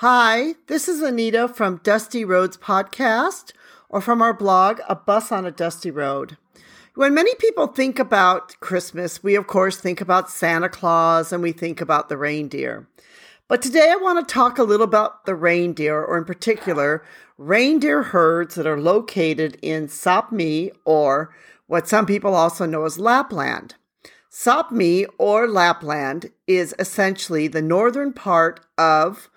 Hi, this is Anita from Dusty Roads Podcast or from our blog, A Bus on a Dusty Road. When many people think about Christmas, we of course think about Santa Claus and we think about the reindeer. But today I want to talk a little about the reindeer, or in particular, reindeer herds that are located in Sapmi, or what some people also know as Lapland. Sapmi, or Lapland, is essentially the northern part of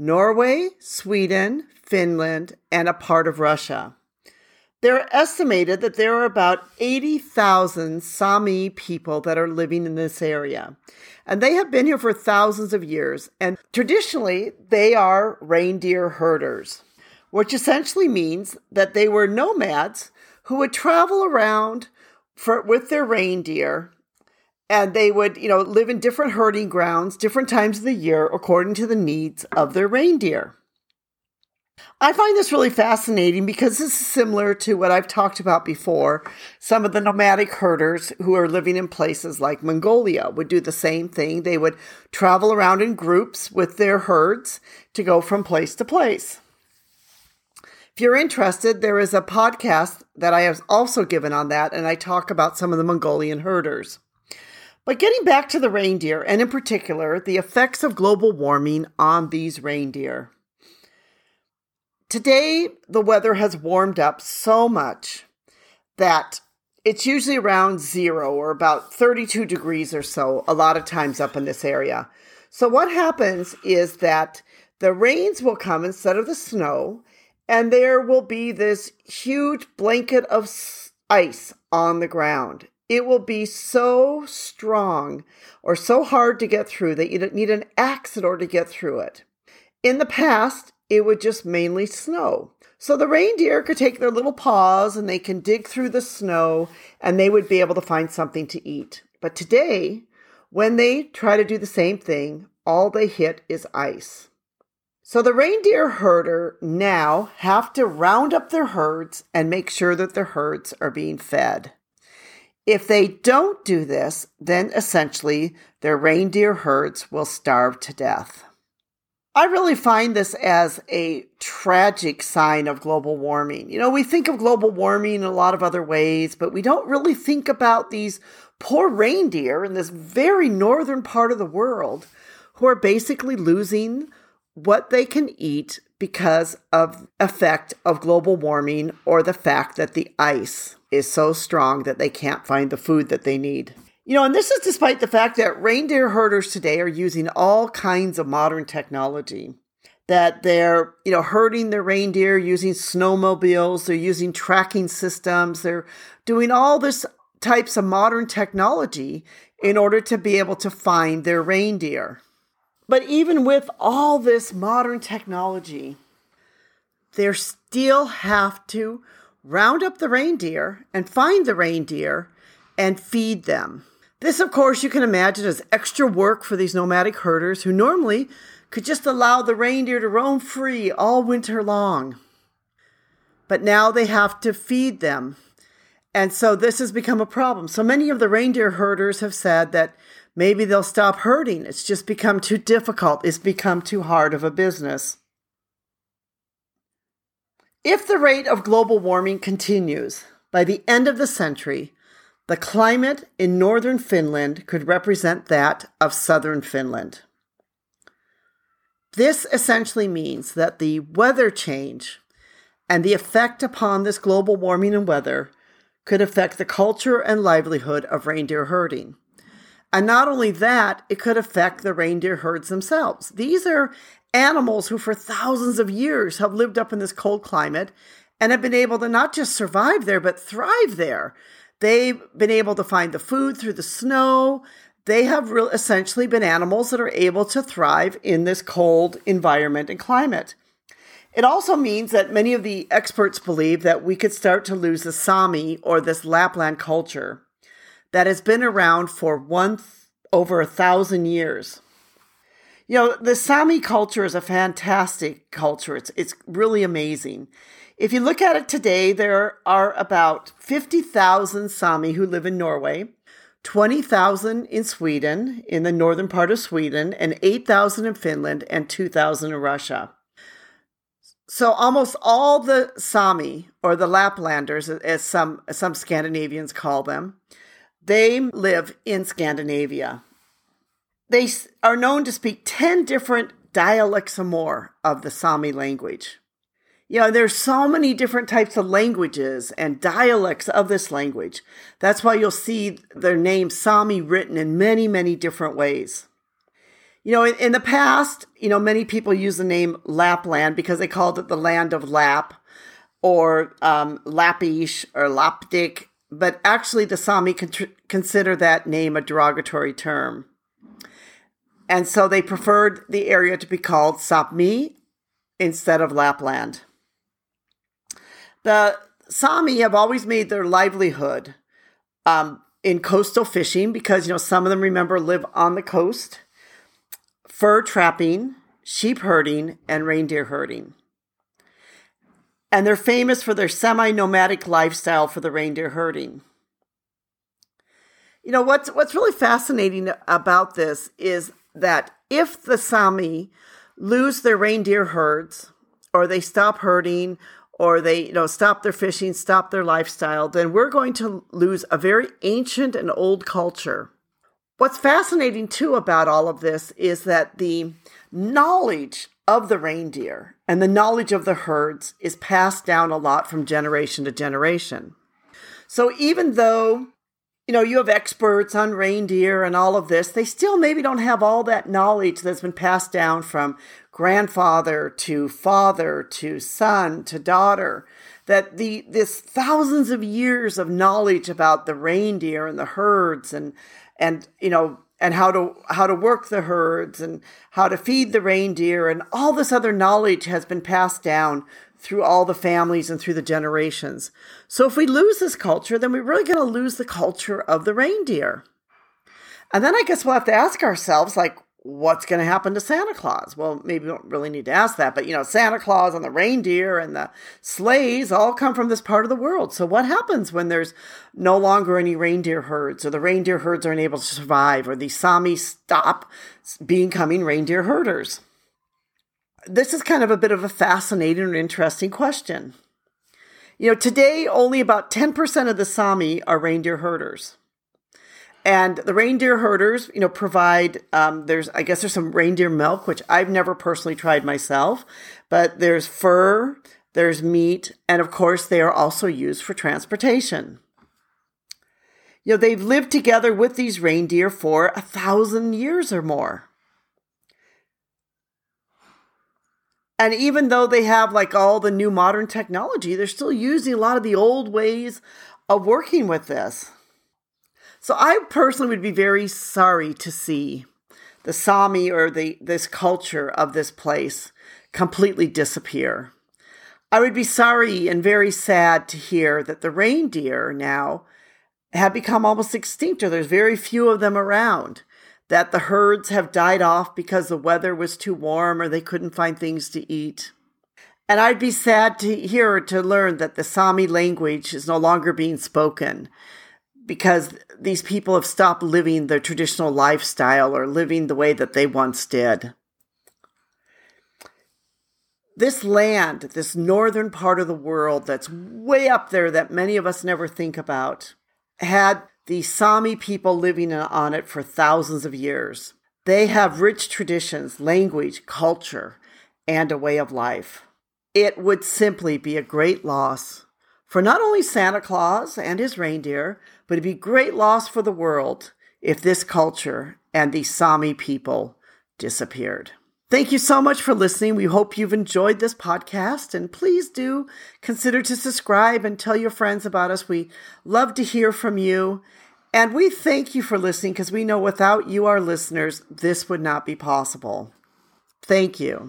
Norway, Sweden, Finland, and a part of Russia. They're estimated that there are about 80,000 Sami people that are living in this area. And they have been here for thousands of years. And traditionally, they are reindeer herders, which essentially means that they were nomads who would travel around for, with their reindeer and they would, you know, live in different herding grounds, different times of the year, according to the needs of their reindeer. I find this really fascinating because this is similar to what I've talked about before. Some of the nomadic herders who are living in places like Mongolia would do the same thing. They would travel around in groups with their herds to go from place to place. If you're interested, there is a podcast that I have also given on that, and I talk about some of the Mongolian herders. But getting back to the reindeer, and in particular, the effects of global warming on these reindeer. Today, the weather has warmed up so much that it's usually around zero or about 32 degrees or so, a lot of times up in this area. So, what happens is that the rains will come instead of the snow, and there will be this huge blanket of ice on the ground it will be so strong or so hard to get through that you need an axe in order to get through it. In the past, it would just mainly snow. So the reindeer could take their little paws and they can dig through the snow and they would be able to find something to eat. But today, when they try to do the same thing, all they hit is ice. So the reindeer herder now have to round up their herds and make sure that their herds are being fed. If they don't do this, then essentially their reindeer herds will starve to death. I really find this as a tragic sign of global warming. You know, we think of global warming in a lot of other ways, but we don't really think about these poor reindeer in this very northern part of the world who are basically losing what they can eat because of effect of global warming or the fact that the ice is so strong that they can't find the food that they need. You know, and this is despite the fact that reindeer herders today are using all kinds of modern technology. That they're, you know, herding their reindeer using snowmobiles, they're using tracking systems, they're doing all this types of modern technology in order to be able to find their reindeer. But even with all this modern technology, they still have to round up the reindeer and find the reindeer and feed them. This, of course, you can imagine is extra work for these nomadic herders who normally could just allow the reindeer to roam free all winter long. But now they have to feed them. And so this has become a problem. So many of the reindeer herders have said that Maybe they'll stop herding. It's just become too difficult. It's become too hard of a business. If the rate of global warming continues, by the end of the century, the climate in northern Finland could represent that of southern Finland. This essentially means that the weather change and the effect upon this global warming and weather could affect the culture and livelihood of reindeer herding. And not only that, it could affect the reindeer herds themselves. These are animals who, for thousands of years, have lived up in this cold climate and have been able to not just survive there, but thrive there. They've been able to find the food through the snow. They have re- essentially been animals that are able to thrive in this cold environment and climate. It also means that many of the experts believe that we could start to lose the Sami or this Lapland culture that has been around for one over a thousand years. You know, the Sami culture is a fantastic culture. It's it's really amazing. If you look at it today, there are about 50,000 Sami who live in Norway, 20,000 in Sweden, in the northern part of Sweden, and 8,000 in Finland, and 2,000 in Russia. So almost all the Sami, or the Laplanders, as some, some Scandinavians call them, they live in Scandinavia. They are known to speak 10 different dialects or more of the Sami language. You know, there's so many different types of languages and dialects of this language. That's why you'll see their name Sami written in many, many different ways. You know, in, in the past, you know, many people use the name Lapland because they called it the land of Lap or um, Lappish or Lapdik, but actually the Sami con- consider that name a derogatory term. And so they preferred the area to be called Sapmi instead of Lapland. The Sami have always made their livelihood um, in coastal fishing because, you know, some of them, remember, live on the coast, fur trapping, sheep herding, and reindeer herding. And they're famous for their semi nomadic lifestyle for the reindeer herding. You know, what's, what's really fascinating about this is that if the Sami lose their reindeer herds, or they stop herding, or they you know stop their fishing, stop their lifestyle, then we're going to lose a very ancient and old culture. What's fascinating too about all of this is that the knowledge of the reindeer and the knowledge of the herds is passed down a lot from generation to generation. So even though you know you have experts on reindeer and all of this, they still maybe don't have all that knowledge that's been passed down from grandfather to father to son to daughter that the this thousands of years of knowledge about the reindeer and the herds and and you know and how to how to work the herds and how to feed the reindeer and all this other knowledge has been passed down through all the families and through the generations. So if we lose this culture, then we're really going to lose the culture of the reindeer. And then I guess we'll have to ask ourselves like what's going to happen to Santa Claus? Well, maybe we don't really need to ask that, but you know, Santa Claus and the reindeer and the sleighs all come from this part of the world. So, what happens when there's no longer any reindeer herds, or the reindeer herds are unable to survive, or the Sami stop becoming reindeer herders? This is kind of a bit of a fascinating and interesting question. You know, today only about 10% of the Sami are reindeer herders. And the reindeer herders, you know, provide. Um, there's, I guess, there's some reindeer milk, which I've never personally tried myself, but there's fur, there's meat, and of course, they are also used for transportation. You know, they've lived together with these reindeer for a thousand years or more. And even though they have like all the new modern technology, they're still using a lot of the old ways of working with this. So I personally would be very sorry to see the Sami or the this culture of this place completely disappear. I would be sorry and very sad to hear that the reindeer now have become almost extinct, or there's very few of them around. That the herds have died off because the weather was too warm or they couldn't find things to eat. And I'd be sad to hear to learn that the Sami language is no longer being spoken because these people have stopped living their traditional lifestyle or living the way that they once did. This land, this northern part of the world that's way up there that many of us never think about, had the Sami people living on it for thousands of years. They have rich traditions, language, culture, and a way of life. It would simply be a great loss for not only Santa Claus and his reindeer, but it'd be great loss for the world if this culture and the Sami people disappeared. Thank you so much for listening. We hope you've enjoyed this podcast and please do consider to subscribe and tell your friends about us. We love to hear from you. And we thank you for listening because we know without you, our listeners, this would not be possible. Thank you.